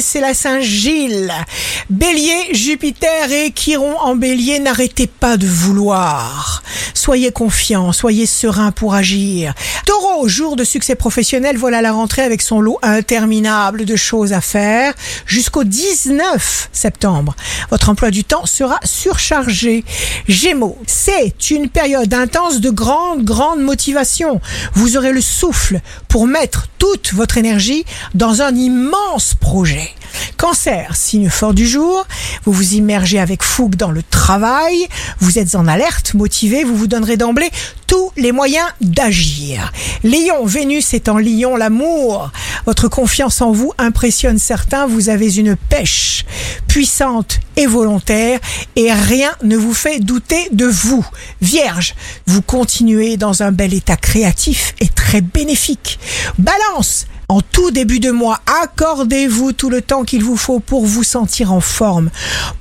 c'est la Saint-Gilles. Bélier, Jupiter et Chiron en bélier, n'arrêtez pas de vouloir. Soyez confiant, soyez serein pour agir. Taureau, jour de succès professionnel, voilà la rentrée avec son lot interminable de choses à faire jusqu'au 19 septembre. Votre emploi du temps sera surchargé. Gémeaux, c'est une période intense de grande, grande motivation. Vous aurez le souffle pour mettre toute votre énergie dans un immense projet. Cancer, signe fort du jour, vous vous immergez avec fougue dans le travail, vous êtes en alerte, motivé, vous vous donnerez d'emblée tous les moyens d'agir. Lion, Vénus est en lion, l'amour. Votre confiance en vous impressionne certains, vous avez une pêche puissante et volontaire et rien ne vous fait douter de vous. Vierge, vous continuez dans un bel état créatif et très bénéfique. Balance, en tout début de mois, accordez-vous tout le temps qu'il vous faut pour vous sentir en forme,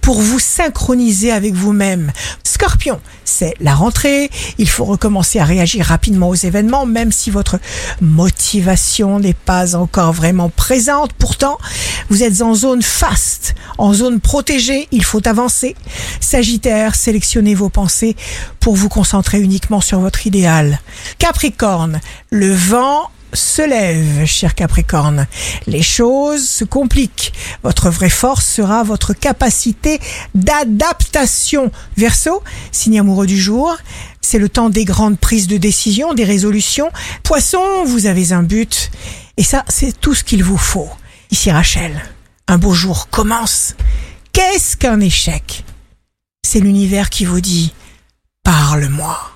pour vous synchroniser avec vous-même. Scorpion, c'est la rentrée, il faut recommencer à réagir rapidement aux événements, même si votre motivation n'est pas encore vraiment présente. Pourtant, vous êtes en zone faste, en zone protégée, il faut avancer. Sagittaire, sélectionnez vos pensées pour vous concentrer uniquement sur votre idéal. Capricorne, le vent se lève, cher Capricorne. Les choses se compliquent. Votre vraie force sera votre capacité d'adaptation. Verseau, signe amoureux du jour, c'est le temps des grandes prises de décision, des résolutions. Poisson, vous avez un but. Et ça, c'est tout ce qu'il vous faut. Ici Rachel, un beau jour commence. Qu'est-ce qu'un échec? C'est l'univers qui vous dit, parle-moi.